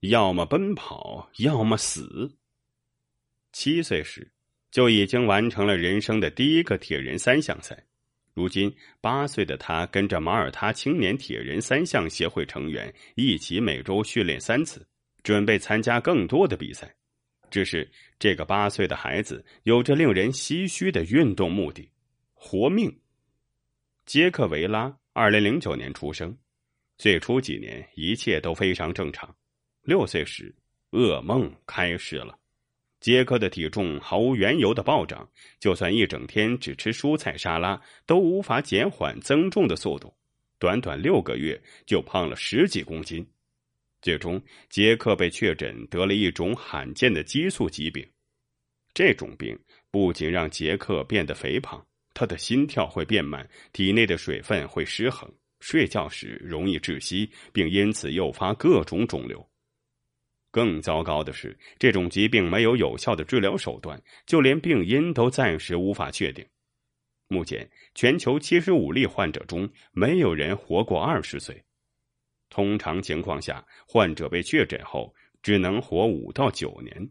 要么奔跑，要么死。七岁时就已经完成了人生的第一个铁人三项赛。如今八岁的他跟着马耳他青年铁人三项协会成员一起每周训练三次，准备参加更多的比赛。只是这个八岁的孩子有着令人唏嘘的运动目的——活命。杰克维拉二零零九年出生，最初几年一切都非常正常。六岁时，噩梦开始了。杰克的体重毫无缘由的暴涨，就算一整天只吃蔬菜沙拉，都无法减缓增重的速度。短短六个月就胖了十几公斤，最终杰克被确诊得了一种罕见的激素疾病。这种病不仅让杰克变得肥胖，他的心跳会变慢，体内的水分会失衡，睡觉时容易窒息，并因此诱发各种肿瘤。更糟糕的是，这种疾病没有有效的治疗手段，就连病因都暂时无法确定。目前，全球七十五例患者中，没有人活过二十岁。通常情况下，患者被确诊后只能活五到九年。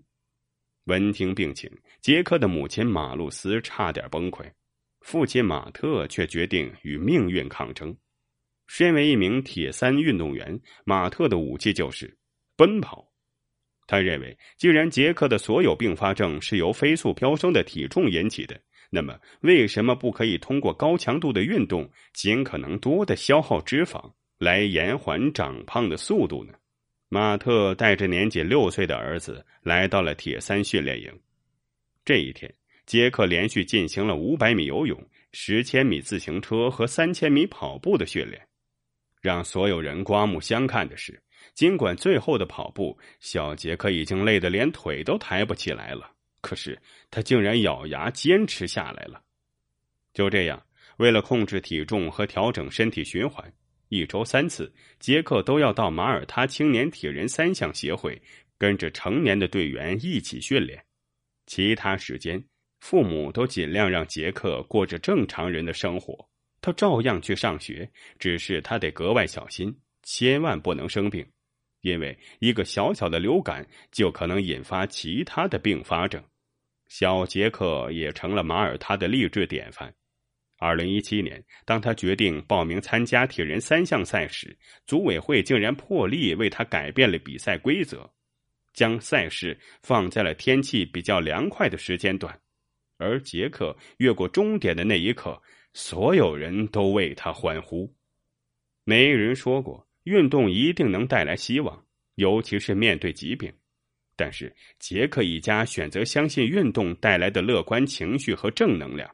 闻听病情，杰克的母亲马露斯差点崩溃，父亲马特却决定与命运抗争。身为一名铁三运动员，马特的武器就是奔跑。他认为，既然杰克的所有并发症是由飞速飙升的体重引起的，那么为什么不可以通过高强度的运动，尽可能多的消耗脂肪，来延缓长胖的速度呢？马特带着年仅六岁的儿子来到了铁三训练营。这一天，杰克连续进行了五百米游泳、十千米自行车和三千米跑步的训练。让所有人刮目相看的是。尽管最后的跑步，小杰克已经累得连腿都抬不起来了，可是他竟然咬牙坚持下来了。就这样，为了控制体重和调整身体循环，一周三次，杰克都要到马耳他青年铁人三项协会跟着成年的队员一起训练。其他时间，父母都尽量让杰克过着正常人的生活，他照样去上学，只是他得格外小心，千万不能生病。因为一个小小的流感就可能引发其他的并发症，小杰克也成了马耳他的励志典范。二零一七年，当他决定报名参加铁人三项赛时，组委会竟然破例为他改变了比赛规则，将赛事放在了天气比较凉快的时间段。而杰克越过终点的那一刻，所有人都为他欢呼。没人说过。运动一定能带来希望，尤其是面对疾病。但是杰克一家选择相信运动带来的乐观情绪和正能量。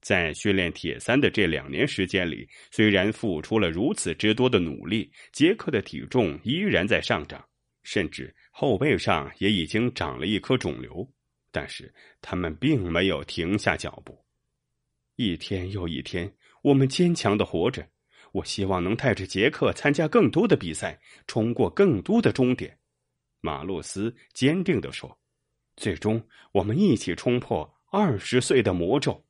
在训练铁三的这两年时间里，虽然付出了如此之多的努力，杰克的体重依然在上涨，甚至后背上也已经长了一颗肿瘤。但是他们并没有停下脚步。一天又一天，我们坚强的活着。我希望能带着杰克参加更多的比赛，冲过更多的终点。马洛斯坚定地说：“最终，我们一起冲破二十岁的魔咒。”